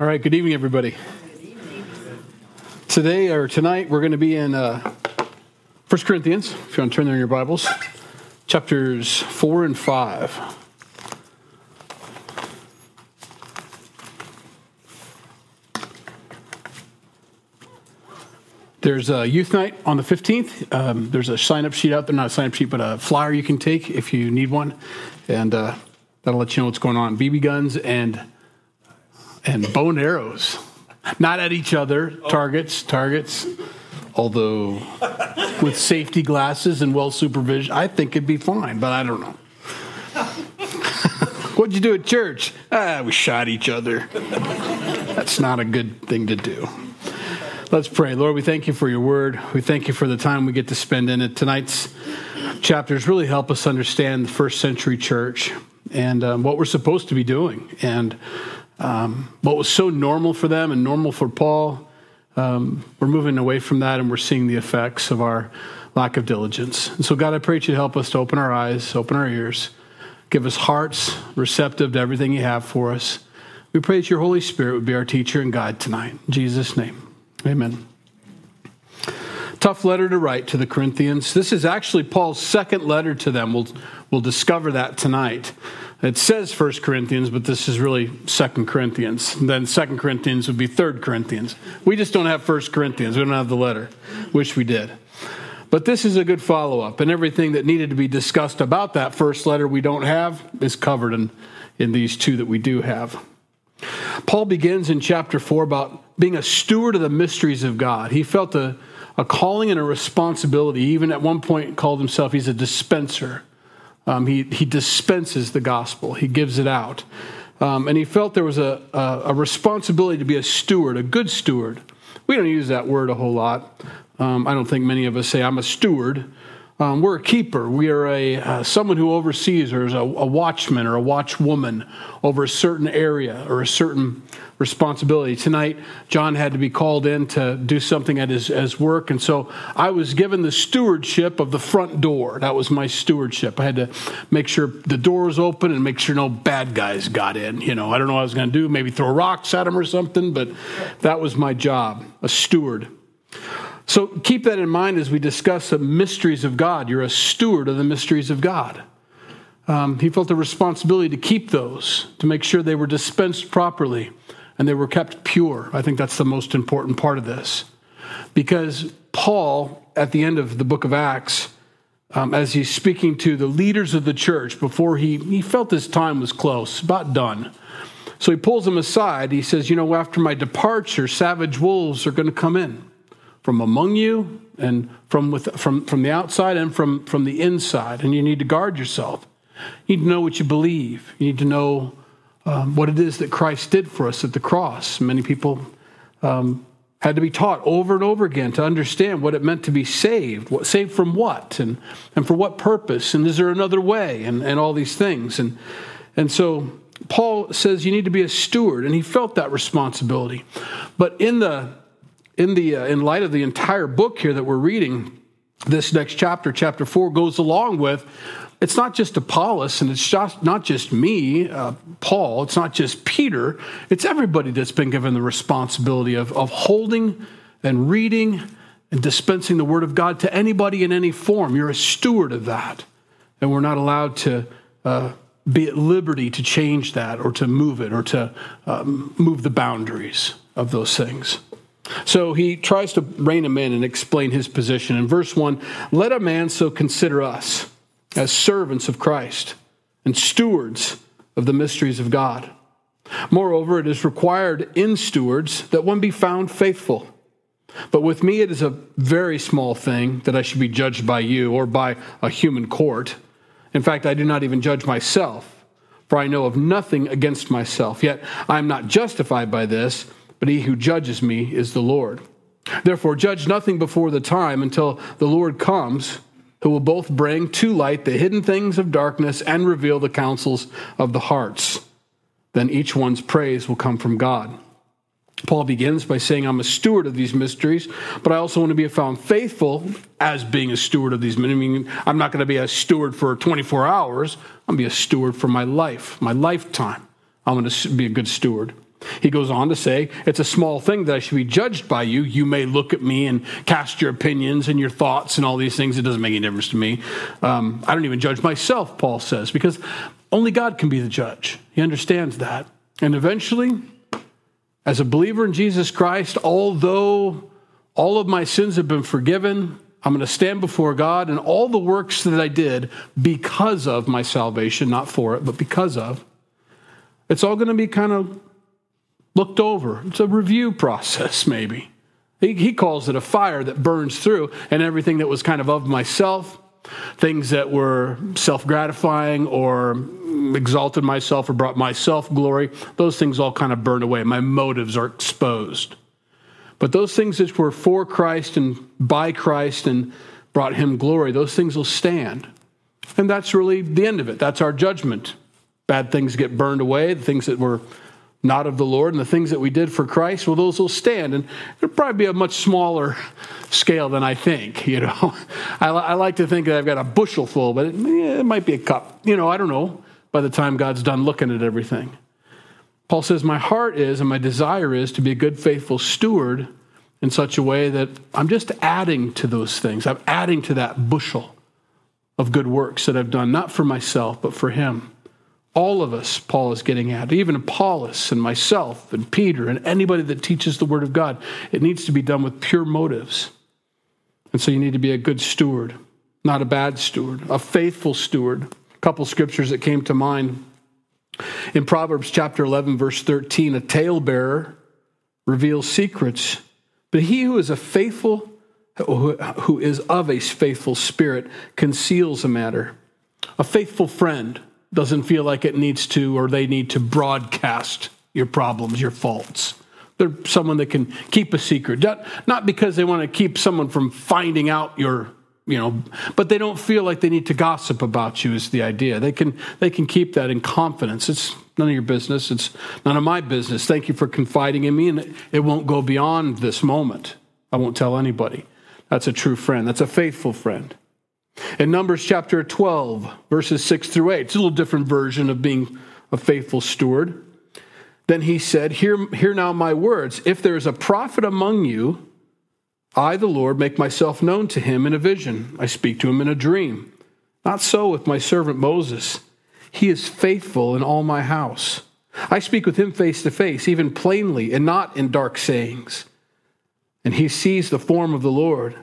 All right, good evening, everybody. Today or tonight, we're going to be in uh, 1 Corinthians, if you want to turn there in your Bibles, chapters 4 and 5. There's a youth night on the 15th. Um, there's a sign up sheet out there, not a sign up sheet, but a flyer you can take if you need one. And uh, that'll let you know what's going on. BB guns and and bow and arrows, not at each other. Targets, targets. Although with safety glasses and well supervision, I think it'd be fine. But I don't know. What'd you do at church? Ah, we shot each other. That's not a good thing to do. Let's pray. Lord, we thank you for your word. We thank you for the time we get to spend in it. Tonight's chapters really help us understand the first century church and um, what we're supposed to be doing. And um, what was so normal for them and normal for Paul, um, we're moving away from that and we're seeing the effects of our lack of diligence. And so, God, I pray that you help us to open our eyes, open our ears, give us hearts receptive to everything you have for us. We pray that your Holy Spirit would be our teacher and guide tonight. In Jesus' name, amen. Tough letter to write to the Corinthians. This is actually Paul's second letter to them. We'll, we'll discover that tonight. It says First Corinthians, but this is really Second Corinthians. Then Second Corinthians would be Third Corinthians. We just don't have First Corinthians. We don't have the letter. Wish we did. But this is a good follow up, and everything that needed to be discussed about that first letter we don't have is covered in, in these two that we do have. Paul begins in chapter 4 about being a steward of the mysteries of God. He felt a, a calling and a responsibility. He even at one point called himself, he's a dispenser. Um, he, he dispenses the gospel, he gives it out. Um, and he felt there was a, a, a, responsibility to be a steward, a good steward. We don't use that word a whole lot. Um, I don't think many of us say, I'm a steward. Um, we're a keeper. We are a uh, someone who oversees, or is a, a watchman or a watchwoman over a certain area or a certain responsibility. Tonight, John had to be called in to do something at his, his work, and so I was given the stewardship of the front door. That was my stewardship. I had to make sure the door was open and make sure no bad guys got in. You know, I don't know what I was going to do, maybe throw rocks at them or something, but that was my job, a steward. So keep that in mind as we discuss the mysteries of God. You're a steward of the mysteries of God. Um, he felt a responsibility to keep those, to make sure they were dispensed properly and they were kept pure. I think that's the most important part of this. Because Paul, at the end of the book of Acts, um, as he's speaking to the leaders of the church before he, he felt his time was close, about done. So he pulls them aside. He says, You know, after my departure, savage wolves are going to come in from among you and from, with, from, from the outside and from, from the inside. And you need to guard yourself. You need to know what you believe. You need to know um, what it is that Christ did for us at the cross. Many people um, had to be taught over and over again to understand what it meant to be saved. What, saved from what? And, and for what purpose? And is there another way? And, and all these things. And, and so Paul says you need to be a steward, and he felt that responsibility. But in the in, the, uh, in light of the entire book here that we're reading, this next chapter, chapter four, goes along with it's not just Apollos and it's just not just me, uh, Paul, it's not just Peter, it's everybody that's been given the responsibility of, of holding and reading and dispensing the word of God to anybody in any form. You're a steward of that. And we're not allowed to uh, be at liberty to change that or to move it or to um, move the boundaries of those things. So he tries to rein him in and explain his position. In verse 1, let a man so consider us as servants of Christ and stewards of the mysteries of God. Moreover, it is required in stewards that one be found faithful. But with me, it is a very small thing that I should be judged by you or by a human court. In fact, I do not even judge myself, for I know of nothing against myself. Yet I am not justified by this but he who judges me is the Lord. Therefore, judge nothing before the time until the Lord comes, who will both bring to light the hidden things of darkness and reveal the counsels of the hearts. Then each one's praise will come from God. Paul begins by saying, I'm a steward of these mysteries, but I also want to be found faithful as being a steward of these. I mean, I'm not going to be a steward for 24 hours. I'm going to be a steward for my life, my lifetime. I'm going to be a good steward. He goes on to say, It's a small thing that I should be judged by you. You may look at me and cast your opinions and your thoughts and all these things. It doesn't make any difference to me. Um, I don't even judge myself, Paul says, because only God can be the judge. He understands that. And eventually, as a believer in Jesus Christ, although all of my sins have been forgiven, I'm going to stand before God and all the works that I did because of my salvation, not for it, but because of, it's all going to be kind of looked over. It's a review process, maybe. He, he calls it a fire that burns through, and everything that was kind of of myself, things that were self gratifying or exalted myself or brought myself glory, those things all kind of burn away. My motives are exposed. But those things that were for Christ and by Christ and brought him glory, those things will stand. And that's really the end of it. That's our judgment. Bad things get burned away, the things that were not of the Lord, and the things that we did for Christ, well, those will stand. And it'll probably be a much smaller scale than I think. You know, I, I like to think that I've got a bushel full, but it, it might be a cup. You know, I don't know by the time God's done looking at everything. Paul says, My heart is and my desire is to be a good, faithful steward in such a way that I'm just adding to those things. I'm adding to that bushel of good works that I've done, not for myself, but for Him. All of us, Paul is getting at, even Apollos and myself and Peter and anybody that teaches the Word of God, it needs to be done with pure motives. And so you need to be a good steward, not a bad steward, a faithful steward. A couple scriptures that came to mind. In Proverbs chapter 11, verse 13, a talebearer reveals secrets, but he who is a faithful, who is of a faithful spirit, conceals a matter. A faithful friend doesn't feel like it needs to or they need to broadcast your problems, your faults. They're someone that can keep a secret, not because they want to keep someone from finding out your, you know, but they don't feel like they need to gossip about you. Is the idea? They can they can keep that in confidence. It's none of your business. It's none of my business. Thank you for confiding in me, and it, won't go beyond this moment. I won't tell anybody. That's a true friend. That's a faithful friend. In Numbers chapter 12, verses 6 through 8, it's a little different version of being a faithful steward. Then he said, Hear, hear now my words. If there is a prophet among you, I, the Lord, make myself known to him in a vision. I speak to him in a dream. Not so with my servant Moses. He is faithful in all my house. I speak with him face to face, even plainly, and not in dark sayings. And he sees the form of the Lord.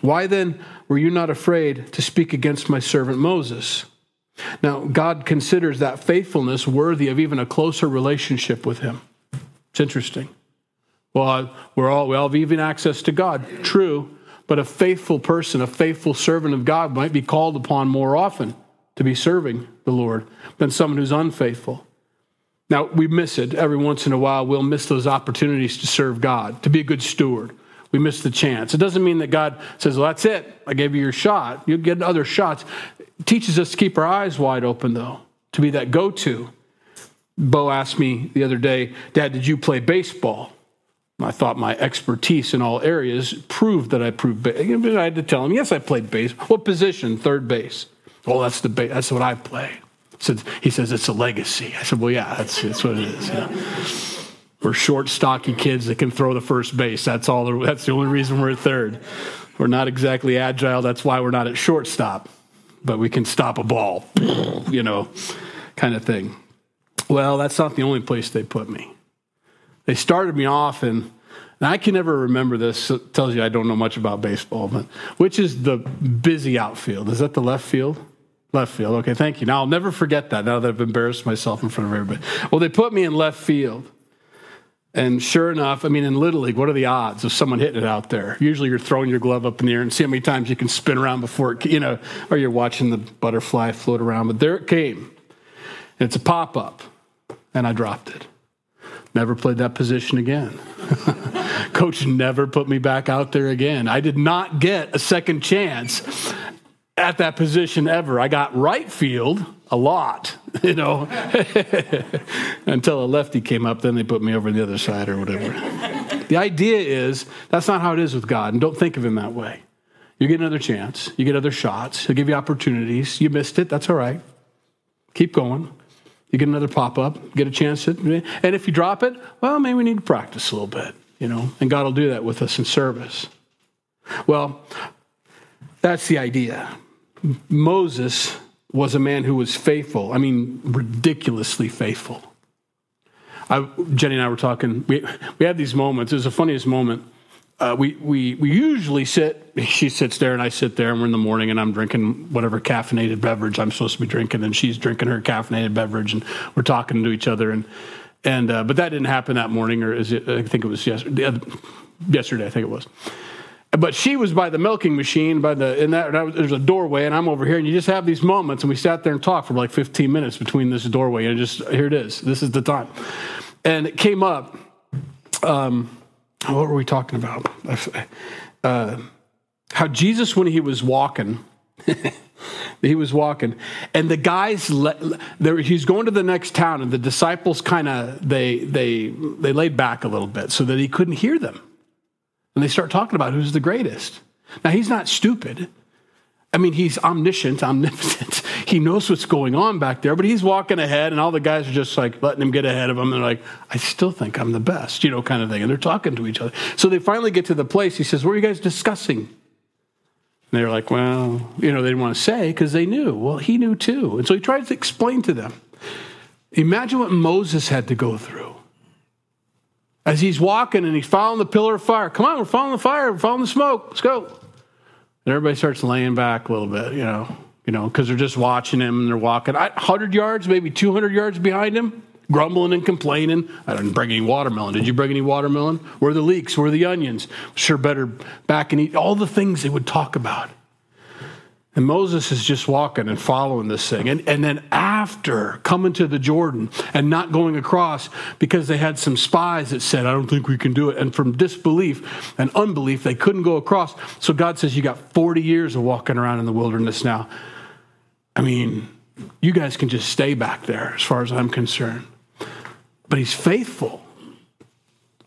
Why then were you not afraid to speak against my servant Moses? Now, God considers that faithfulness worthy of even a closer relationship with him. It's interesting. Well, we're all, we all have even access to God. True. But a faithful person, a faithful servant of God, might be called upon more often to be serving the Lord than someone who's unfaithful. Now, we miss it every once in a while. We'll miss those opportunities to serve God, to be a good steward we miss the chance. It doesn't mean that God says, well, that's it. I gave you your shot. You'll get other shots. It teaches us to keep our eyes wide open, though, to be that go to. Bo asked me the other day, Dad, did you play baseball? I thought my expertise in all areas proved that I proved. Ba- I had to tell him, yes, I played base. What position? Third base. Oh, that's the ba- that's what I play. Said, he says it's a legacy. I said, well, yeah, that's, that's what it is. Yeah. We're short, stocky kids that can throw the first base. That's all. That's the only reason we're at third. We're not exactly agile. That's why we're not at shortstop. But we can stop a ball, you know, kind of thing. Well, that's not the only place they put me. They started me off in, and I can never remember this. It tells you I don't know much about baseball, but which is the busy outfield? Is that the left field? Left field. Okay, thank you. Now I'll never forget that now that I've embarrassed myself in front of everybody. Well, they put me in left field. And sure enough, I mean, in Little League, what are the odds of someone hitting it out there? Usually you're throwing your glove up in the air and see how many times you can spin around before it, you know, or you're watching the butterfly float around. But there it came. And it's a pop up. And I dropped it. Never played that position again. Coach never put me back out there again. I did not get a second chance at that position ever. I got right field a lot, you know, until a lefty came up. Then they put me over the other side or whatever. the idea is that's not how it is with God, and don't think of Him that way. You get another chance, you get other shots, He'll give you opportunities. You missed it, that's all right. Keep going. You get another pop up, get a chance to, and if you drop it, well, maybe we need to practice a little bit, you know, and God will do that with us in service. Well, that's the idea. Moses was a man who was faithful. I mean, ridiculously faithful. I, Jenny and I were talking. We, we had these moments. It was the funniest moment. Uh, we, we, we usually sit, she sits there and I sit there, and we're in the morning and I'm drinking whatever caffeinated beverage I'm supposed to be drinking, and she's drinking her caffeinated beverage, and we're talking to each other. And, and uh, But that didn't happen that morning, or is it, I think it was yesterday, yesterday, I think it was. But she was by the milking machine, by the in that, there's a doorway, and I'm over here, and you just have these moments, and we sat there and talked for like 15 minutes between this doorway, and just here it is. This is the time, and it came up. Um, what were we talking about? Uh, how Jesus, when he was walking, he was walking, and the guys, he's going to the next town, and the disciples kind of they they they laid back a little bit so that he couldn't hear them. And they start talking about who's the greatest. Now, he's not stupid. I mean, he's omniscient, omnipotent. He knows what's going on back there, but he's walking ahead, and all the guys are just like letting him get ahead of him. And they're like, I still think I'm the best, you know, kind of thing. And they're talking to each other. So they finally get to the place. He says, What are you guys discussing? And they're like, Well, you know, they didn't want to say because they knew. Well, he knew too. And so he tried to explain to them. Imagine what Moses had to go through as he's walking and he's following the pillar of fire. Come on, we're following the fire, we're following the smoke. Let's go. And everybody starts laying back a little bit, you know, you know, because they're just watching him and they're walking 100 yards, maybe 200 yards behind him, grumbling and complaining. I didn't bring any watermelon. Did you bring any watermelon? Where are the leeks? Where are the onions? Sure, better back and eat. All the things they would talk about. And Moses is just walking and following this thing. And, and then after coming to the Jordan and not going across because they had some spies that said, I don't think we can do it. And from disbelief and unbelief, they couldn't go across. So God says, You got 40 years of walking around in the wilderness now. I mean, you guys can just stay back there as far as I'm concerned. But he's faithful.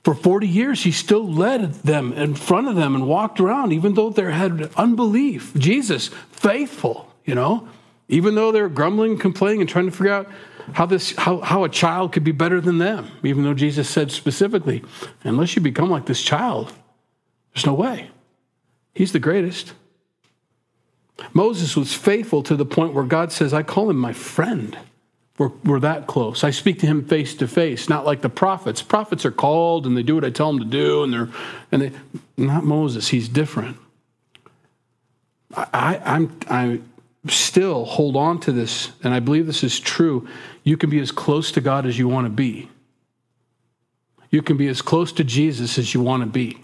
For 40 years, he still led them in front of them and walked around, even though they had unbelief. Jesus, faithful, you know, even though they're grumbling, complaining, and trying to figure out how, this, how, how a child could be better than them, even though Jesus said specifically, unless you become like this child, there's no way. He's the greatest. Moses was faithful to the point where God says, I call him my friend. We're, we're that close. I speak to him face to face, not like the prophets. Prophets are called and they do what I tell them to do, and they're and they not Moses. He's different. I, I'm I still hold on to this, and I believe this is true. You can be as close to God as you want to be. You can be as close to Jesus as you want to be.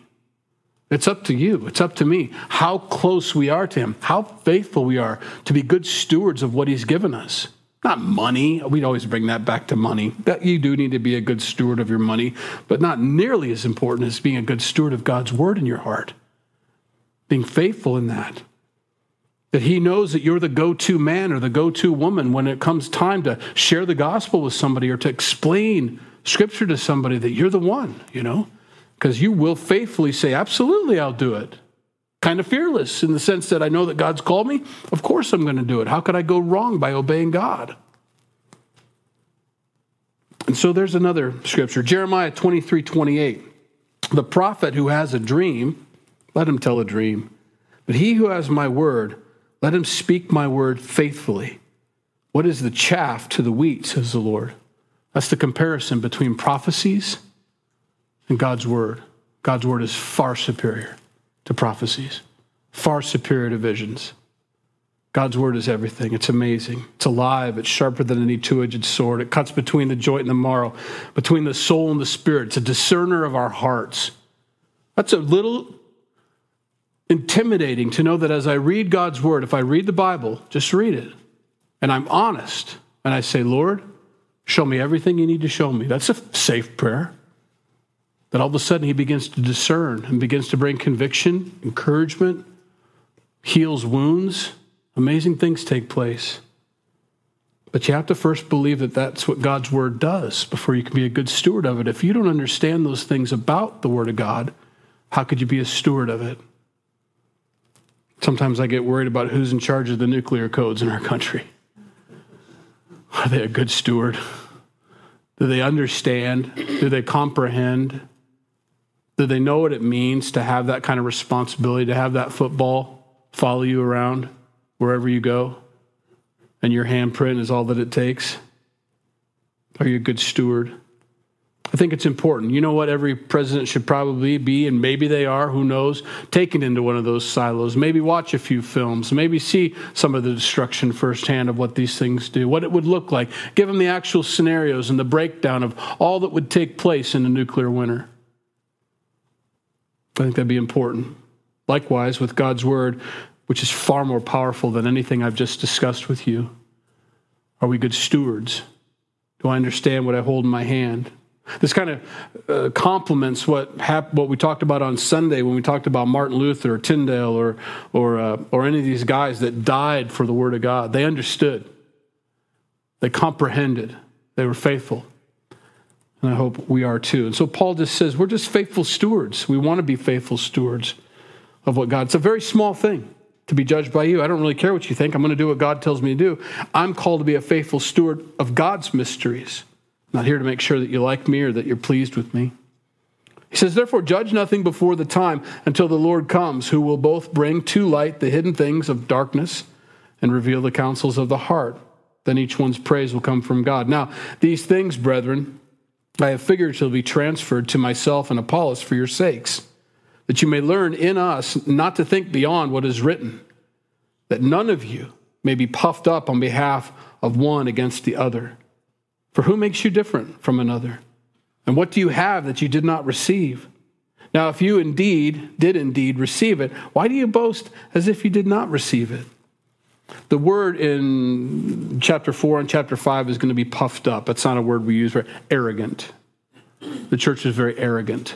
It's up to you. It's up to me. How close we are to Him, how faithful we are to be good stewards of what He's given us. Not money. We'd always bring that back to money. That you do need to be a good steward of your money, but not nearly as important as being a good steward of God's word in your heart. Being faithful in that. That he knows that you're the go to man or the go to woman when it comes time to share the gospel with somebody or to explain scripture to somebody, that you're the one, you know? Because you will faithfully say, Absolutely, I'll do it kind of fearless in the sense that I know that God's called me. Of course, I'm going to do it. How could I go wrong by obeying God? And so there's another scripture Jeremiah 23 28. The prophet who has a dream, let him tell a dream. But he who has my word, let him speak my word faithfully. What is the chaff to the wheat, says the Lord? That's the comparison between prophecies and God's word. God's word is far superior to prophecies, far superior to visions. God's word is everything. It's amazing. It's alive. It's sharper than any two edged sword. It cuts between the joint and the marrow, between the soul and the spirit. It's a discerner of our hearts. That's a little intimidating to know that as I read God's word, if I read the Bible, just read it, and I'm honest, and I say, Lord, show me everything you need to show me. That's a safe prayer that all of a sudden he begins to discern and begins to bring conviction, encouragement, heals wounds. Amazing things take place. But you have to first believe that that's what God's word does before you can be a good steward of it. If you don't understand those things about the word of God, how could you be a steward of it? Sometimes I get worried about who's in charge of the nuclear codes in our country. Are they a good steward? Do they understand? Do they comprehend? Do they know what it means to have that kind of responsibility, to have that football follow you around wherever you go? And your handprint is all that it takes? Are you a good steward? I think it's important. You know what every president should probably be, and maybe they are, who knows, taken into one of those silos. Maybe watch a few films, maybe see some of the destruction firsthand of what these things do, what it would look like. Give them the actual scenarios and the breakdown of all that would take place in a nuclear winter. I think that'd be important. Likewise, with God's word, which is far more powerful than anything I've just discussed with you. Are we good stewards? Do I understand what I hold in my hand? This kind of uh, complements what hap- what we talked about on Sunday when we talked about Martin Luther or Tyndale or or uh, or any of these guys that died for the Word of God. They understood. They comprehended. They were faithful. And I hope we are too. And so Paul just says we're just faithful stewards. We want to be faithful stewards of what God. It's a very small thing to be judged by you. I don't really care what you think. I'm going to do what God tells me to do. I'm called to be a faithful steward of God's mysteries. I'm not here to make sure that you like me or that you're pleased with me. He says, Therefore, judge nothing before the time until the Lord comes, who will both bring to light the hidden things of darkness and reveal the counsels of the heart. Then each one's praise will come from God. Now, these things, brethren, I have figuratively transferred to myself and Apollos for your sakes, that you may learn in us not to think beyond what is written, that none of you may be puffed up on behalf of one against the other. For who makes you different from another? And what do you have that you did not receive? Now, if you indeed did indeed receive it, why do you boast as if you did not receive it? The word in chapter 4 and chapter 5 is going to be puffed up. That's not a word we use for arrogant. The church is very arrogant.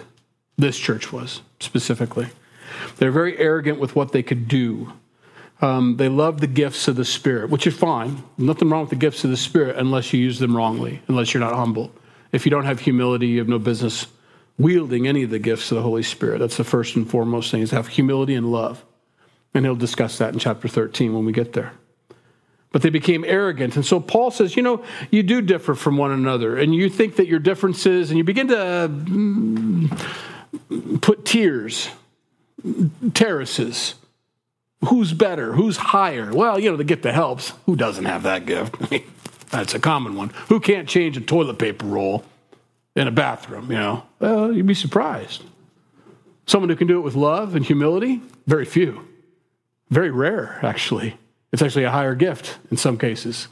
This church was specifically. They're very arrogant with what they could do. Um, they love the gifts of the Spirit, which is fine. Nothing wrong with the gifts of the Spirit unless you use them wrongly, unless you're not humble. If you don't have humility, you have no business wielding any of the gifts of the Holy Spirit. That's the first and foremost thing is have humility and love. And he'll discuss that in chapter 13 when we get there. But they became arrogant. And so Paul says, you know, you do differ from one another, and you think that your differences, and you begin to mm, put tiers, terraces. Who's better? Who's higher? Well, you know, the gift that helps. Who doesn't have that gift? That's a common one. Who can't change a toilet paper roll in a bathroom, you know? Well, you'd be surprised. Someone who can do it with love and humility? Very few. Very rare, actually. It's actually a higher gift in some cases.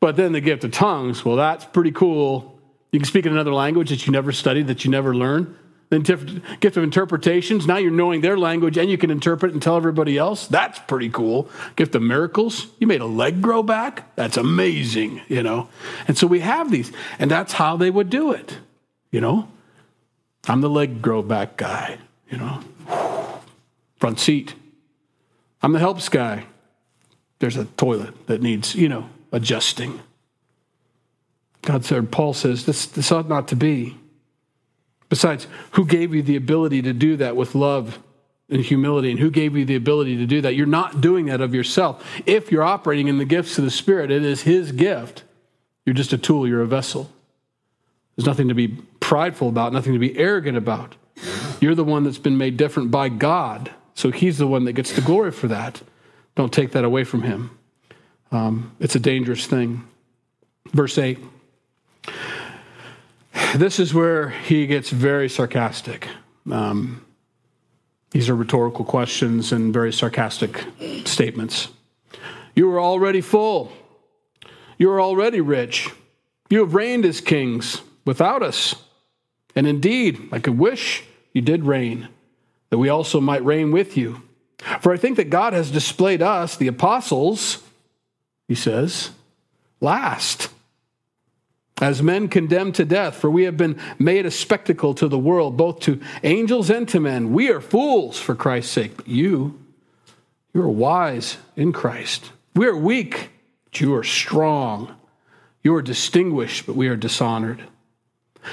But then the gift of tongues, well, that's pretty cool. You can speak in another language that you never studied, that you never learned. The gift of interpretations, now you're knowing their language and you can interpret and tell everybody else. That's pretty cool. Gift of miracles, you made a leg grow back. That's amazing, you know. And so we have these, and that's how they would do it, you know. I'm the leg grow back guy, you know. Front seat. I'm the helps guy. There's a toilet that needs, you know, adjusting. God said, Paul says, this, this ought not to be. Besides, who gave you the ability to do that with love and humility? And who gave you the ability to do that? You're not doing that of yourself. If you're operating in the gifts of the Spirit, it is His gift. You're just a tool, you're a vessel. There's nothing to be prideful about, nothing to be arrogant about. You're the one that's been made different by God. So He's the one that gets the glory for that. Don't take that away from Him. Um, it's a dangerous thing. Verse 8 this is where he gets very sarcastic. Um, these are rhetorical questions and very sarcastic statements. You are already full. You are already rich. You have reigned as kings without us. And indeed, I could wish you did reign, that we also might reign with you. For I think that God has displayed us, the apostles, he says, last as men condemned to death, for we have been made a spectacle to the world, both to angels and to men. We are fools for Christ's sake, but you, you are wise in Christ. We are weak, but you are strong. You are distinguished, but we are dishonored.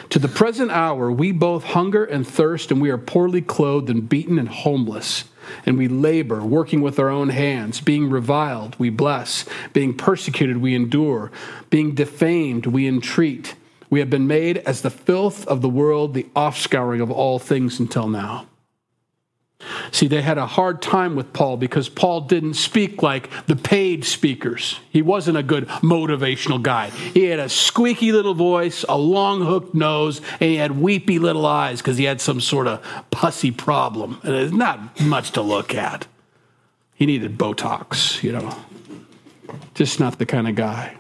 To the present hour, we both hunger and thirst, and we are poorly clothed and beaten and homeless. and we labor, working with our own hands. Being reviled, we bless. Being persecuted, we endure. Being defamed, we entreat. We have been made as the filth of the world, the offscouring of all things until now. See, they had a hard time with Paul because Paul didn't speak like the paid speakers. He wasn't a good motivational guy. He had a squeaky little voice, a long hooked nose, and he had weepy little eyes because he had some sort of pussy problem. And it's not much to look at. He needed Botox, you know. Just not the kind of guy.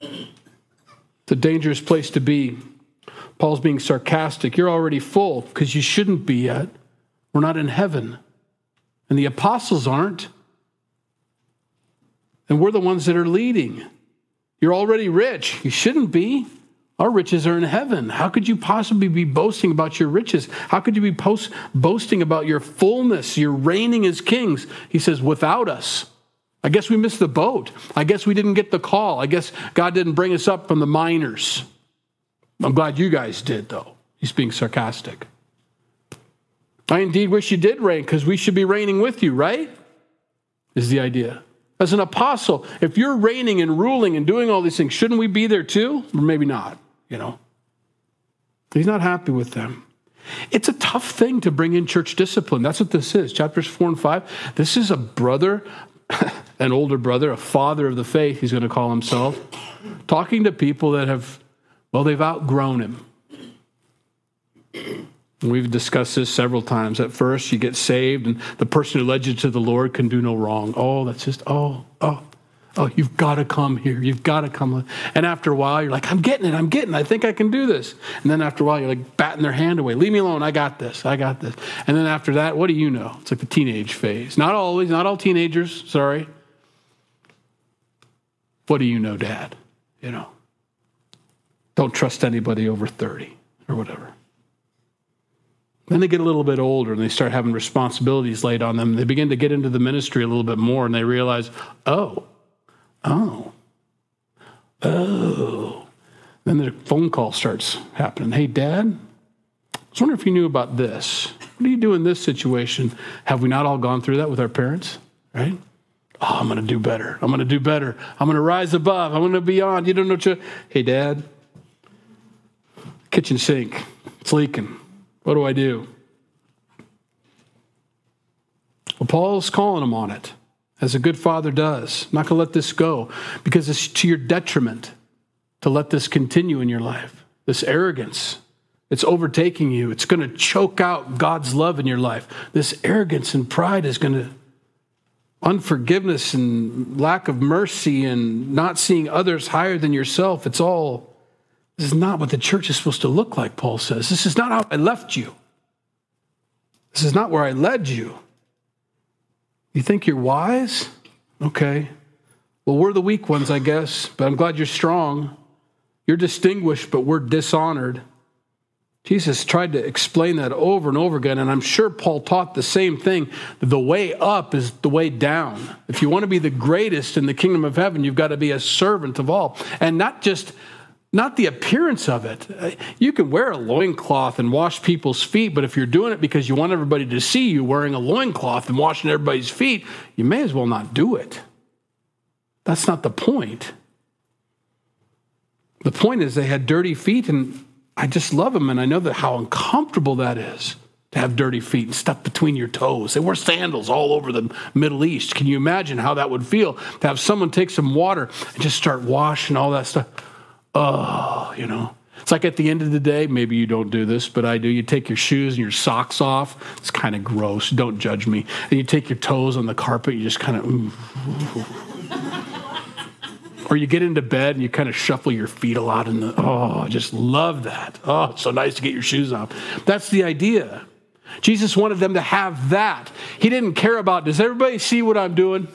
It's a dangerous place to be. Paul's being sarcastic. You're already full because you shouldn't be yet. We're not in heaven. And the apostles aren't. And we're the ones that are leading. You're already rich. You shouldn't be. Our riches are in heaven. How could you possibly be boasting about your riches? How could you be post- boasting about your fullness, your reigning as kings? He says, without us. I guess we missed the boat. I guess we didn't get the call. I guess God didn't bring us up from the minors. I'm glad you guys did, though. He's being sarcastic. I indeed wish you did reign because we should be reigning with you, right? Is the idea. As an apostle, if you're reigning and ruling and doing all these things, shouldn't we be there too? Or maybe not, you know. He's not happy with them. It's a tough thing to bring in church discipline. That's what this is. Chapters four and five. This is a brother, an older brother, a father of the faith, he's going to call himself, talking to people that have, well, they've outgrown him. We've discussed this several times. At first, you get saved, and the person who led you to the Lord can do no wrong. Oh, that's just, oh, oh, oh, you've got to come here. You've got to come. And after a while, you're like, I'm getting it. I'm getting it. I think I can do this. And then after a while, you're like batting their hand away. Leave me alone. I got this. I got this. And then after that, what do you know? It's like the teenage phase. Not always, not all teenagers, sorry. What do you know, Dad? You know, don't trust anybody over 30 or whatever. Then they get a little bit older and they start having responsibilities laid on them. They begin to get into the ministry a little bit more and they realize, oh, oh, oh. Then the phone call starts happening. Hey, Dad, I was wondering if you knew about this. What do you do in this situation? Have we not all gone through that with our parents? Right? Oh, I'm going to do better. I'm going to do better. I'm going to rise above. I'm going to be on. You don't know what you. Hey, Dad, kitchen sink, it's leaking. What do I do? Well, Paul's calling him on it, as a good father does. I'm not going to let this go because it's to your detriment to let this continue in your life. This arrogance, it's overtaking you. It's going to choke out God's love in your life. This arrogance and pride is going to, unforgiveness and lack of mercy and not seeing others higher than yourself, it's all this is not what the church is supposed to look like, Paul says. This is not how I left you. This is not where I led you. You think you're wise? Okay. Well, we're the weak ones, I guess, but I'm glad you're strong. You're distinguished, but we're dishonored. Jesus tried to explain that over and over again, and I'm sure Paul taught the same thing. The way up is the way down. If you want to be the greatest in the kingdom of heaven, you've got to be a servant of all. And not just not the appearance of it. Uh, you can wear a loincloth and wash people's feet, but if you're doing it because you want everybody to see you wearing a loincloth and washing everybody's feet, you may as well not do it. That's not the point. The point is they had dirty feet, and I just love them, and I know that how uncomfortable that is to have dirty feet and stuff between your toes. They wear sandals all over the Middle East. Can you imagine how that would feel to have someone take some water and just start washing all that stuff? Oh, you know. It's like at the end of the day, maybe you don't do this, but I do. You take your shoes and your socks off. It's kind of gross. Don't judge me. And you take your toes on the carpet. You just kind of. or you get into bed and you kind of shuffle your feet a lot. In the oh, I just love that. Oh, it's so nice to get your shoes off. That's the idea. Jesus wanted them to have that. He didn't care about. Does everybody see what I'm doing?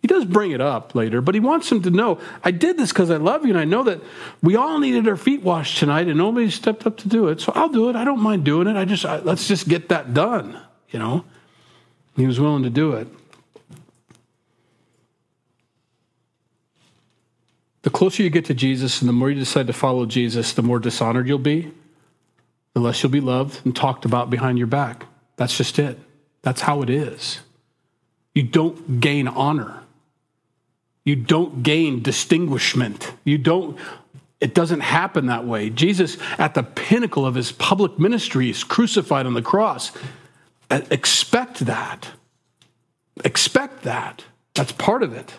He does bring it up later, but he wants them to know I did this because I love you, and I know that we all needed our feet washed tonight, and nobody stepped up to do it. So I'll do it. I don't mind doing it. I just I, let's just get that done. You know, he was willing to do it. The closer you get to Jesus, and the more you decide to follow Jesus, the more dishonored you'll be, the less you'll be loved and talked about behind your back. That's just it. That's how it is. You don't gain honor. You don't gain distinguishment. You don't, it doesn't happen that way. Jesus, at the pinnacle of his public ministry, is crucified on the cross. Uh, expect that. Expect that. That's part of it.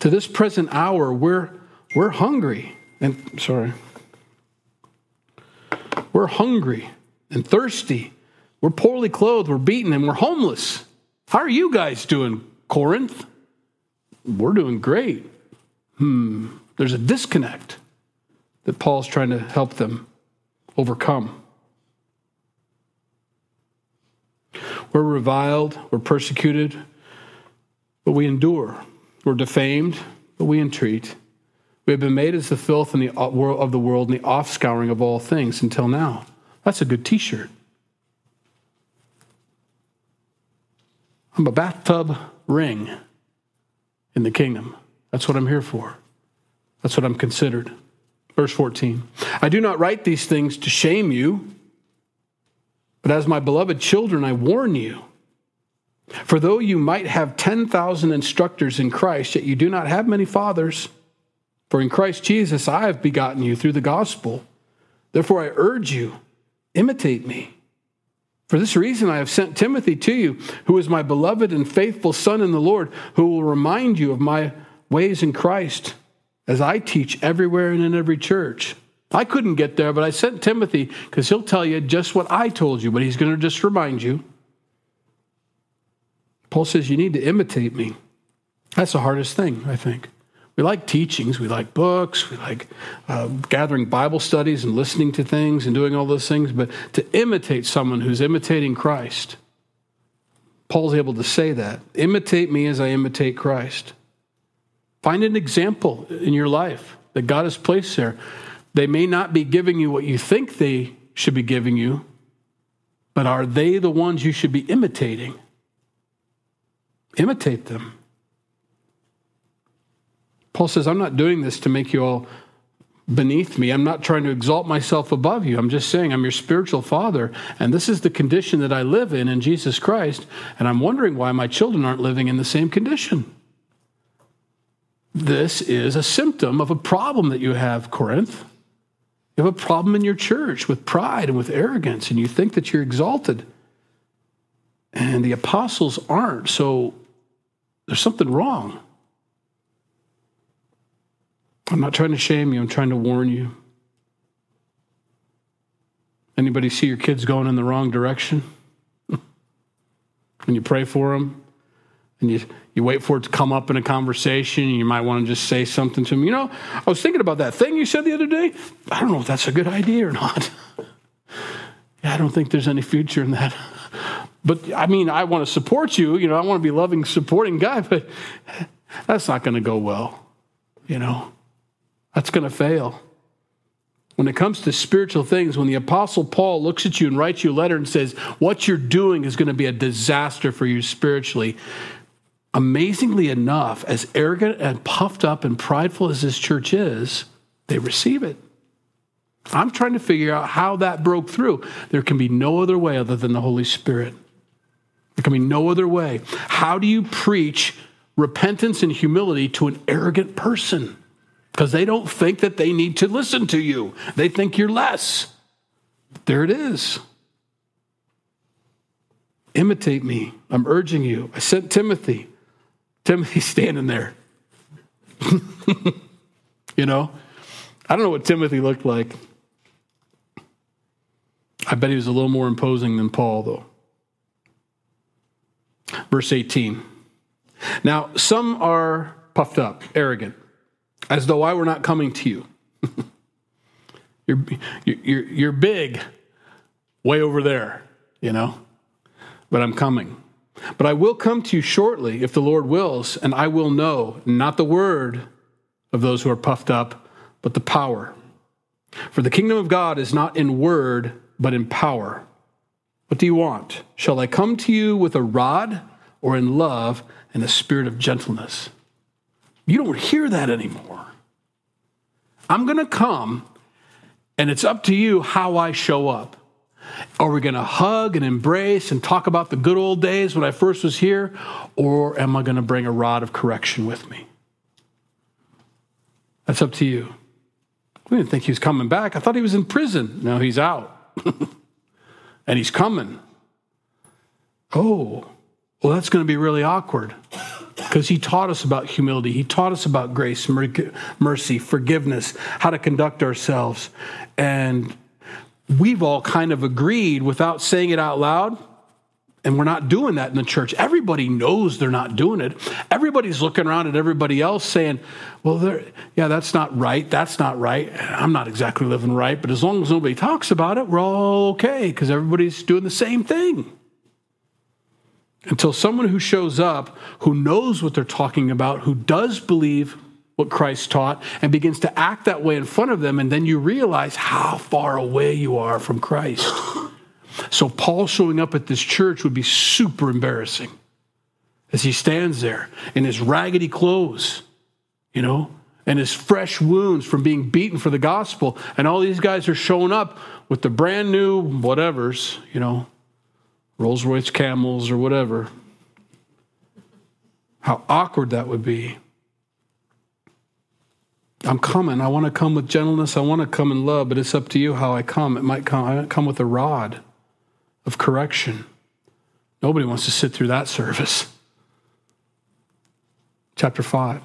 To this present hour, we're, we're hungry. And sorry. We're hungry and thirsty. We're poorly clothed, we're beaten, and we're homeless. How are you guys doing, Corinth? We're doing great. Hmm, there's a disconnect that Paul's trying to help them overcome. We're reviled, we're persecuted, but we endure. We're defamed, but we entreat. We have been made as the filth the, of the world and the offscouring of all things until now. That's a good t shirt. I'm a bathtub ring in the kingdom. That's what I'm here for. That's what I'm considered. Verse 14 I do not write these things to shame you, but as my beloved children, I warn you. For though you might have 10,000 instructors in Christ, yet you do not have many fathers. For in Christ Jesus I have begotten you through the gospel. Therefore I urge you, imitate me. For this reason I have sent Timothy to you, who is my beloved and faithful son in the Lord, who will remind you of my ways in Christ, as I teach everywhere and in every church. I couldn't get there, but I sent Timothy because he'll tell you just what I told you, but he's going to just remind you. Paul says you need to imitate me. That's the hardest thing, I think. We like teachings, we like books, we like uh, gathering Bible studies and listening to things and doing all those things, but to imitate someone who's imitating Christ, Paul's able to say that. Imitate me as I imitate Christ. Find an example in your life that God has placed there. They may not be giving you what you think they should be giving you, but are they the ones you should be imitating? Imitate them. Paul says, I'm not doing this to make you all beneath me. I'm not trying to exalt myself above you. I'm just saying I'm your spiritual father, and this is the condition that I live in in Jesus Christ, and I'm wondering why my children aren't living in the same condition. This is a symptom of a problem that you have, Corinth. You have a problem in your church with pride and with arrogance, and you think that you're exalted. And the apostles aren't, so there's something wrong. I'm not trying to shame you, I'm trying to warn you. Anybody see your kids going in the wrong direction? and you pray for them, and you, you wait for it to come up in a conversation, and you might want to just say something to them. You know, I was thinking about that thing you said the other day. I don't know if that's a good idea or not. yeah, I don't think there's any future in that. But I mean, I want to support you. You know, I want to be loving, supporting guy, but that's not going to go well. You know, that's going to fail. When it comes to spiritual things, when the Apostle Paul looks at you and writes you a letter and says, What you're doing is going to be a disaster for you spiritually, amazingly enough, as arrogant and puffed up and prideful as this church is, they receive it. I'm trying to figure out how that broke through. There can be no other way other than the Holy Spirit. There can be no other way. How do you preach repentance and humility to an arrogant person? Because they don't think that they need to listen to you, they think you're less. There it is. Imitate me. I'm urging you. I sent Timothy. Timothy's standing there. you know, I don't know what Timothy looked like. I bet he was a little more imposing than Paul, though. Verse 18. Now, some are puffed up, arrogant, as though I were not coming to you. you're, you're, you're big way over there, you know, but I'm coming. But I will come to you shortly if the Lord wills, and I will know not the word of those who are puffed up, but the power. For the kingdom of God is not in word, but in power. What do you want? Shall I come to you with a rod or in love and a spirit of gentleness? You don't hear that anymore. I'm going to come, and it's up to you how I show up. Are we going to hug and embrace and talk about the good old days when I first was here? Or am I going to bring a rod of correction with me? That's up to you. We didn't think he was coming back. I thought he was in prison. No, he's out. and he's coming. Oh, well, that's going to be really awkward because he taught us about humility. He taught us about grace, mercy, forgiveness, how to conduct ourselves. And we've all kind of agreed without saying it out loud. And we're not doing that in the church. Everybody knows they're not doing it. Everybody's looking around at everybody else saying, well, yeah, that's not right. That's not right. I'm not exactly living right. But as long as nobody talks about it, we're all okay because everybody's doing the same thing until someone who shows up, who knows what they're talking about, who does believe what Christ taught, and begins to act that way in front of them, and then you realize how far away you are from Christ. So, Paul showing up at this church would be super embarrassing as he stands there in his raggedy clothes, you know, and his fresh wounds from being beaten for the gospel. And all these guys are showing up with the brand new whatevers, you know, Rolls Royce camels or whatever. How awkward that would be. I'm coming. I want to come with gentleness. I want to come in love, but it's up to you how I come. It might come, I might come with a rod of correction. Nobody wants to sit through that service. Chapter 5.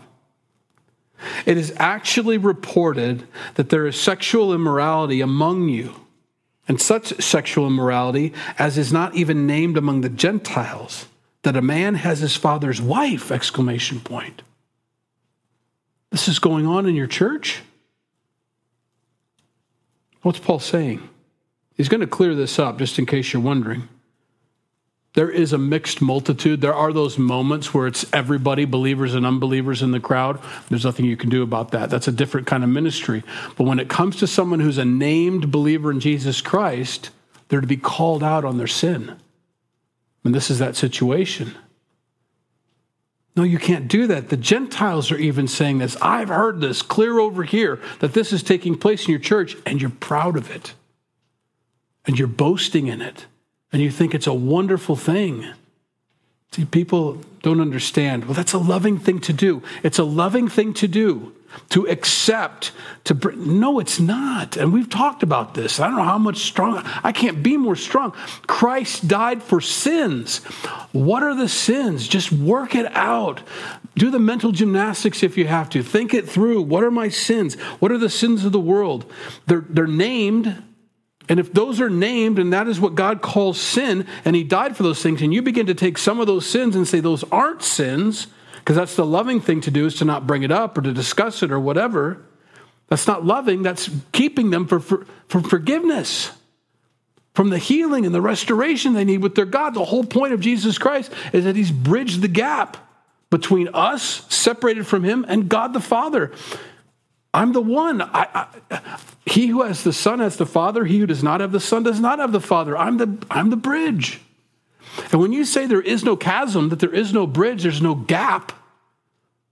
It is actually reported that there is sexual immorality among you and such sexual immorality as is not even named among the Gentiles, that a man has his father's wife, exclamation point. This is going on in your church? What's Paul saying? He's going to clear this up just in case you're wondering. There is a mixed multitude. There are those moments where it's everybody, believers and unbelievers in the crowd. There's nothing you can do about that. That's a different kind of ministry. But when it comes to someone who's a named believer in Jesus Christ, they're to be called out on their sin. And this is that situation. No, you can't do that. The Gentiles are even saying this. I've heard this clear over here that this is taking place in your church, and you're proud of it. And you're boasting in it and you think it's a wonderful thing. See, people don't understand. Well, that's a loving thing to do. It's a loving thing to do to accept to bring, no it's not. And we've talked about this. I don't know how much strong i can't be more strong. Christ died for sins. What are the sins? Just work it out. Do the mental gymnastics if you have to. Think it through. What are my sins? What are the sins of the world? They're, they're named and if those are named and that is what God calls sin, and He died for those things, and you begin to take some of those sins and say those aren't sins, because that's the loving thing to do is to not bring it up or to discuss it or whatever. That's not loving, that's keeping them for, for, for forgiveness, from the healing and the restoration they need with their God. The whole point of Jesus Christ is that He's bridged the gap between us, separated from Him, and God the Father. I'm the one. I, I, he who has the Son has the Father. He who does not have the Son does not have the Father. I'm the, I'm the bridge. And when you say there is no chasm, that there is no bridge, there's no gap,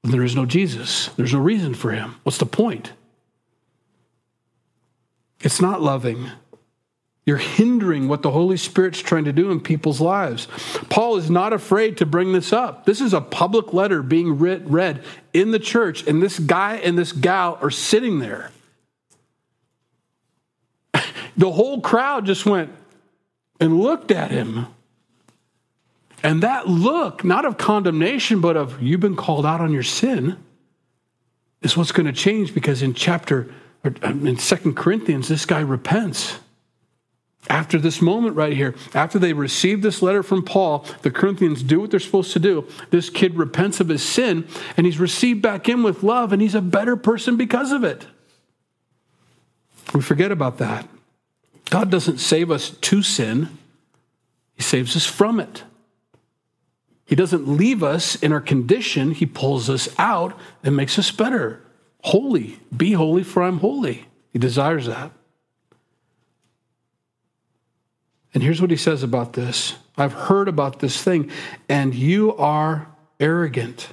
there is no Jesus. There's no reason for him. What's the point? It's not loving. You're hindering what the Holy Spirit's trying to do in people's lives. Paul is not afraid to bring this up. This is a public letter being read in the church, and this guy and this gal are sitting there. The whole crowd just went and looked at him. And that look, not of condemnation, but of you've been called out on your sin, is what's going to change because in chapter, um, in Second Corinthians, this guy repents after this moment right here, after they receive this letter from Paul, the Corinthians do what they're supposed to do. This kid repents of his sin and he's received back in with love and he's a better person because of it. We forget about that. God doesn't save us to sin, He saves us from it. He doesn't leave us in our condition, He pulls us out and makes us better. Holy. Be holy, for I'm holy. He desires that. And here's what he says about this I've heard about this thing, and you are arrogant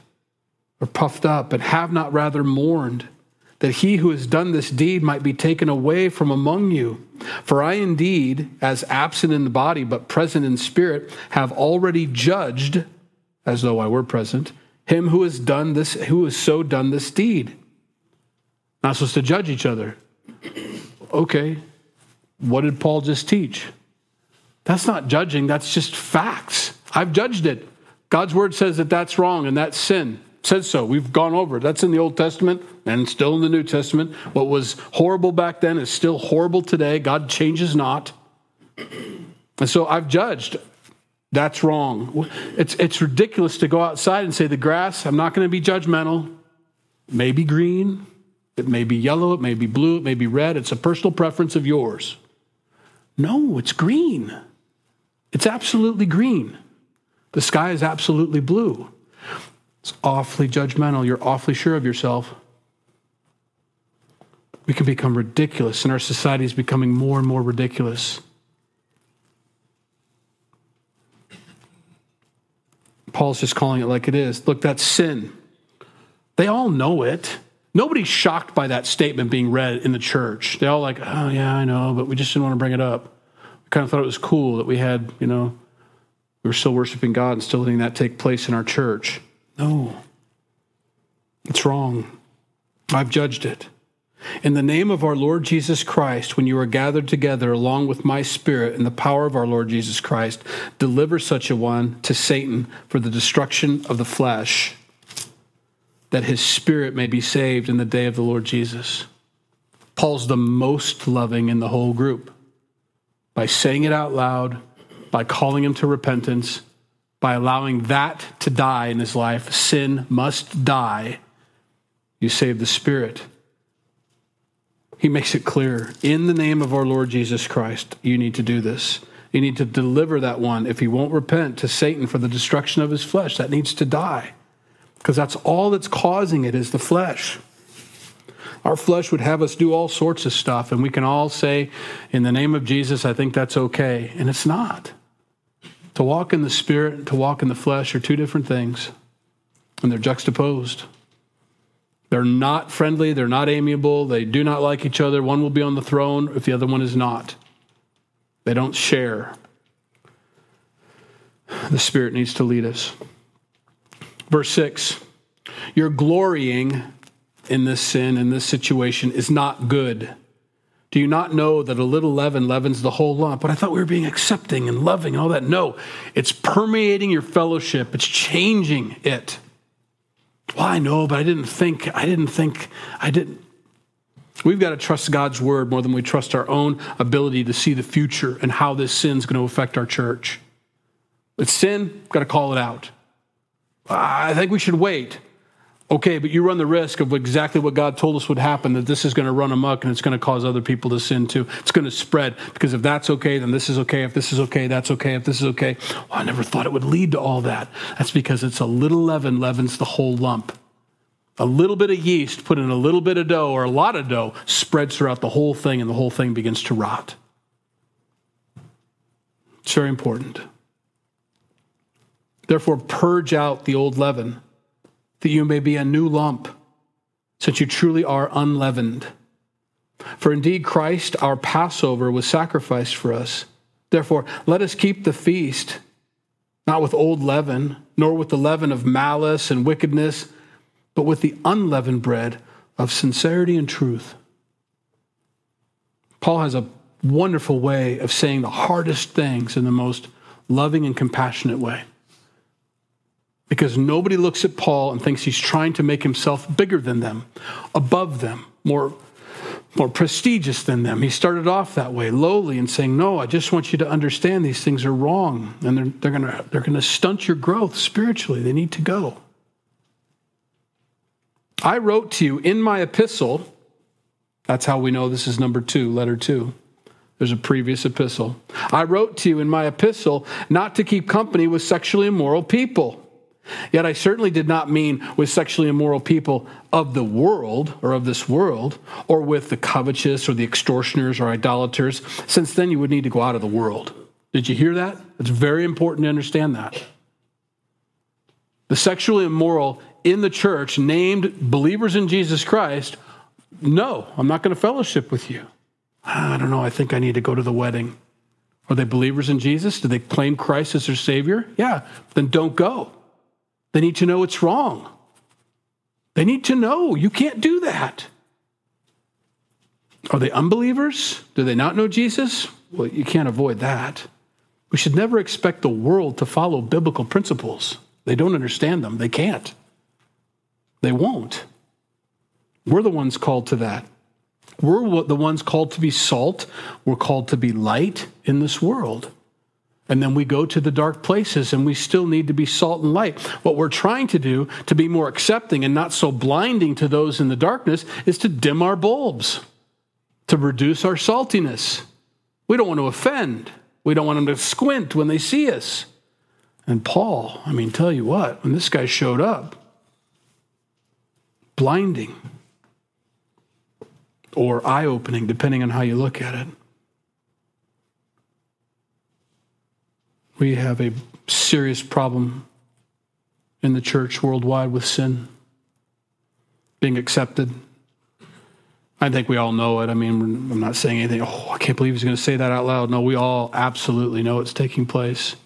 or puffed up, and have not rather mourned. that he who has done this deed might be taken away from among you. For I indeed, as absent in the body but present in spirit, have already judged, as though I were present, him who has done this, who has so done this deed. Not supposed to judge each other. Okay, what did Paul just teach? That's not judging, that's just facts. I've judged it. God's word says that that's wrong and that's sin says so. We've gone over it. That's in the Old Testament and still in the New Testament. What was horrible back then is still horrible today. God changes not. And so I've judged. That's wrong. It's, it's ridiculous to go outside and say, the grass, I'm not going to be judgmental. It may be green, it may be yellow, it may be blue, it may be red. It's a personal preference of yours. No, it's green. It's absolutely green. The sky is absolutely blue. It's awfully judgmental. You're awfully sure of yourself. We can become ridiculous, and our society is becoming more and more ridiculous. Paul's just calling it like it is. Look, that's sin. They all know it. Nobody's shocked by that statement being read in the church. They're all like, oh yeah, I know, but we just didn't want to bring it up. Kind of thought it was cool that we had, you know, we were still worshiping God and still letting that take place in our church. No, it's wrong. I've judged it. In the name of our Lord Jesus Christ, when you are gathered together along with my spirit in the power of our Lord Jesus Christ, deliver such a one to Satan for the destruction of the flesh, that his spirit may be saved in the day of the Lord Jesus. Paul's the most loving in the whole group. By saying it out loud, by calling him to repentance, by allowing that to die in his life, sin must die, you save the spirit. He makes it clear in the name of our Lord Jesus Christ, you need to do this. You need to deliver that one, if he won't repent, to Satan for the destruction of his flesh. That needs to die because that's all that's causing it is the flesh. Our flesh would have us do all sorts of stuff, and we can all say, in the name of Jesus, I think that's okay. And it's not. To walk in the spirit and to walk in the flesh are two different things, and they're juxtaposed. They're not friendly, they're not amiable, they do not like each other. One will be on the throne if the other one is not. They don't share. The Spirit needs to lead us. Verse 6 Your glorying in this sin, in this situation, is not good. Do you not know that a little leaven leavens the whole lump? But I thought we were being accepting and loving and all that. No, it's permeating your fellowship, it's changing it. Well, I know, but I didn't think, I didn't think, I didn't. We've got to trust God's word more than we trust our own ability to see the future and how this sin's going to affect our church. It's sin, got to call it out. I think we should wait. Okay, but you run the risk of exactly what God told us would happen that this is going to run amok and it's going to cause other people to sin too. It's going to spread because if that's okay, then this is okay. If this is okay, that's okay. If this is okay, well, I never thought it would lead to all that. That's because it's a little leaven leavens the whole lump. A little bit of yeast put in a little bit of dough or a lot of dough spreads throughout the whole thing and the whole thing begins to rot. It's very important. Therefore, purge out the old leaven that you may be a new lump, since you truly are unleavened. For indeed, Christ, our Passover, was sacrificed for us. Therefore, let us keep the feast, not with old leaven, nor with the leaven of malice and wickedness, but with the unleavened bread of sincerity and truth. Paul has a wonderful way of saying the hardest things in the most loving and compassionate way because nobody looks at Paul and thinks he's trying to make himself bigger than them, above them, more, more prestigious than them. He started off that way, lowly, and saying, No, I just want you to understand these things are wrong, and they're, they're going they're going to stunt your growth spiritually. They need to go. I wrote to you in my epistle, that's how we know this is number two, letter two. There's a previous epistle. I wrote to you in my epistle not to keep company with sexually immoral people Yet I certainly did not mean with sexually immoral people of the world or of this world, or with the covetous or the extortioners or idolaters, since then you would need to go out of the world. Did you hear that? It's very important to understand that. The sexually immoral in the church, named believers in Jesus Christ, No, I'm not going to fellowship with you. Ah, I don't know. I think I need to go to the wedding. Are they believers in Jesus? Do they claim Christ as their Savior? Yeah, then don't go. They need to know it's wrong. They need to know you can't do that. Are they unbelievers? Do they not know Jesus? Well, you can't avoid that. We should never expect the world to follow biblical principles. They don't understand them. They can't. They won't. We're the ones called to that. We're the ones called to be salt. We're called to be light in this world. And then we go to the dark places and we still need to be salt and light. What we're trying to do to be more accepting and not so blinding to those in the darkness is to dim our bulbs, to reduce our saltiness. We don't want to offend. We don't want them to squint when they see us. And Paul, I mean, tell you what, when this guy showed up, blinding or eye opening, depending on how you look at it. We have a serious problem in the church worldwide with sin being accepted. I think we all know it. I mean, I'm not saying anything, oh, I can't believe he's going to say that out loud. No, we all absolutely know it's taking place.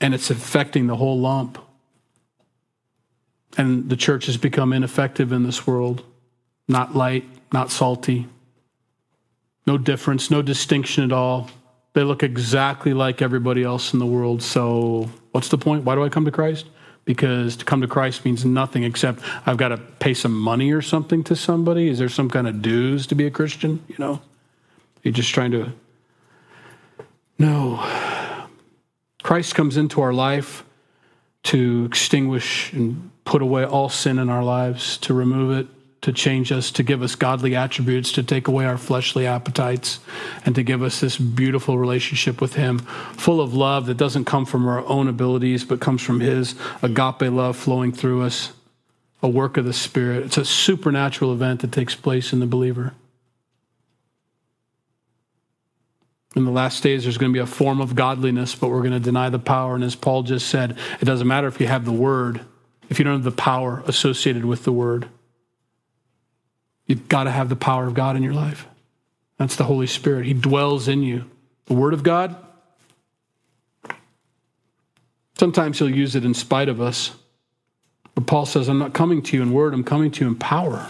And it's affecting the whole lump. And the church has become ineffective in this world, not light, not salty, no difference, no distinction at all. They look exactly like everybody else in the world. So, what's the point? Why do I come to Christ? Because to come to Christ means nothing except I've got to pay some money or something to somebody. Is there some kind of dues to be a Christian? You know, you're just trying to. No. Christ comes into our life to extinguish and put away all sin in our lives, to remove it, to change us, to give us godly attributes, to take away our fleshly appetites, and to give us this beautiful relationship with Him, full of love that doesn't come from our own abilities, but comes from His agape love flowing through us, a work of the Spirit. It's a supernatural event that takes place in the believer. In the last days, there's going to be a form of godliness, but we're going to deny the power. And as Paul just said, it doesn't matter if you have the word, if you don't have the power associated with the word. You've got to have the power of God in your life. That's the Holy Spirit. He dwells in you. The Word of God, sometimes He'll use it in spite of us. But Paul says, I'm not coming to you in word, I'm coming to you in power.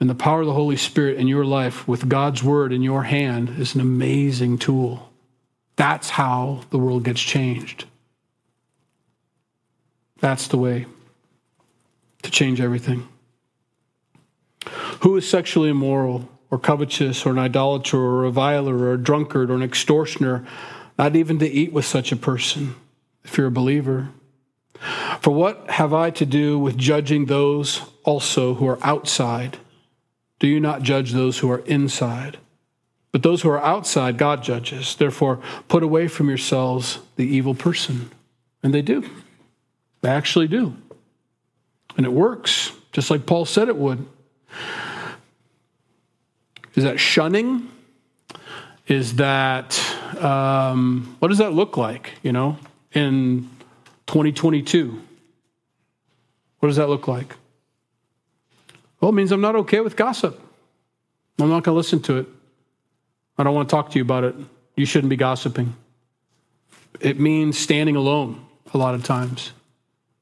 And the power of the Holy Spirit in your life with God's word in your hand is an amazing tool. That's how the world gets changed. That's the way to change everything. Who is sexually immoral or covetous or an idolater or a reviler or a drunkard or an extortioner, not even to eat with such a person, if you're a believer? For what have I to do with judging those also who are outside? Do you not judge those who are inside? But those who are outside, God judges. Therefore, put away from yourselves the evil person. And they do. They actually do. And it works, just like Paul said it would. Is that shunning? Is that, um, what does that look like, you know, in 2022? What does that look like? Well, it means I'm not okay with gossip. I'm not going to listen to it. I don't want to talk to you about it. You shouldn't be gossiping. It means standing alone a lot of times.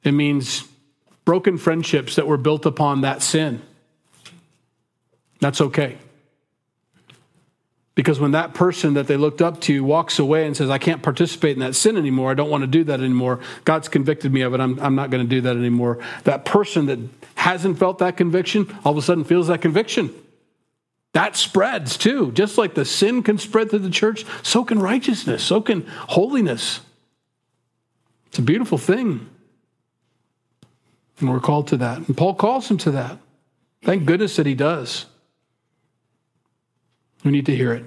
It means broken friendships that were built upon that sin. That's okay. Because when that person that they looked up to walks away and says, I can't participate in that sin anymore, I don't want to do that anymore, God's convicted me of it, I'm, I'm not going to do that anymore. That person that hasn't felt that conviction all of a sudden feels that conviction. That spreads too. Just like the sin can spread through the church, so can righteousness, so can holiness. It's a beautiful thing. And we're called to that. And Paul calls him to that. Thank goodness that he does. We need to hear it.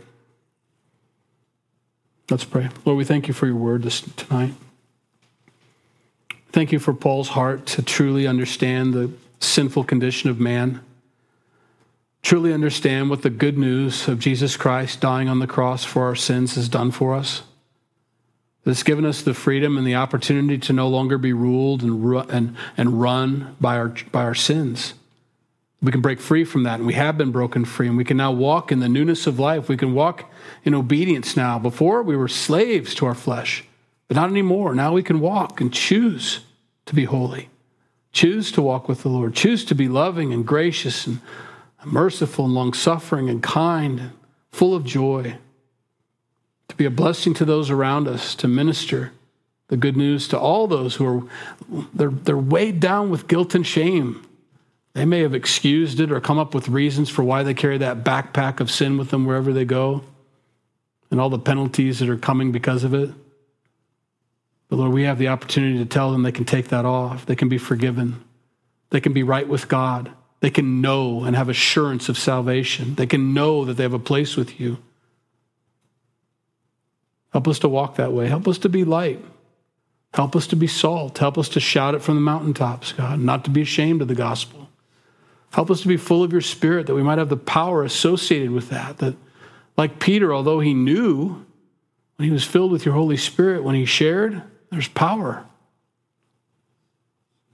Let's pray. Lord, we thank you for your word this tonight. Thank you for Paul's heart to truly understand the sinful condition of man, truly understand what the good news of Jesus Christ dying on the cross for our sins has done for us. That's given us the freedom and the opportunity to no longer be ruled and, ru- and, and run by our, by our sins. We can break free from that, and we have been broken free, and we can now walk in the newness of life. We can walk in obedience now. Before, we were slaves to our flesh, but not anymore. Now we can walk and choose to be holy, choose to walk with the Lord, choose to be loving and gracious and merciful and long suffering and kind, and full of joy, to be a blessing to those around us, to minister the good news to all those who are they're, they're weighed down with guilt and shame they may have excused it or come up with reasons for why they carry that backpack of sin with them wherever they go and all the penalties that are coming because of it. But Lord, we have the opportunity to tell them they can take that off. They can be forgiven. They can be right with God. They can know and have assurance of salvation. They can know that they have a place with you. Help us to walk that way. Help us to be light. Help us to be salt. Help us to shout it from the mountaintops, God, not to be ashamed of the gospel. Help us to be full of your spirit that we might have the power associated with that. That, like Peter, although he knew when he was filled with your Holy Spirit, when he shared, there's power.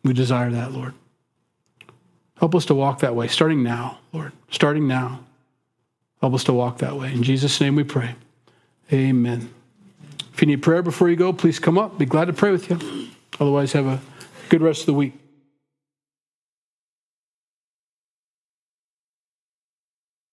We desire that, Lord. Help us to walk that way, starting now, Lord. Starting now. Help us to walk that way. In Jesus' name we pray. Amen. If you need prayer before you go, please come up. Be glad to pray with you. Otherwise, have a good rest of the week.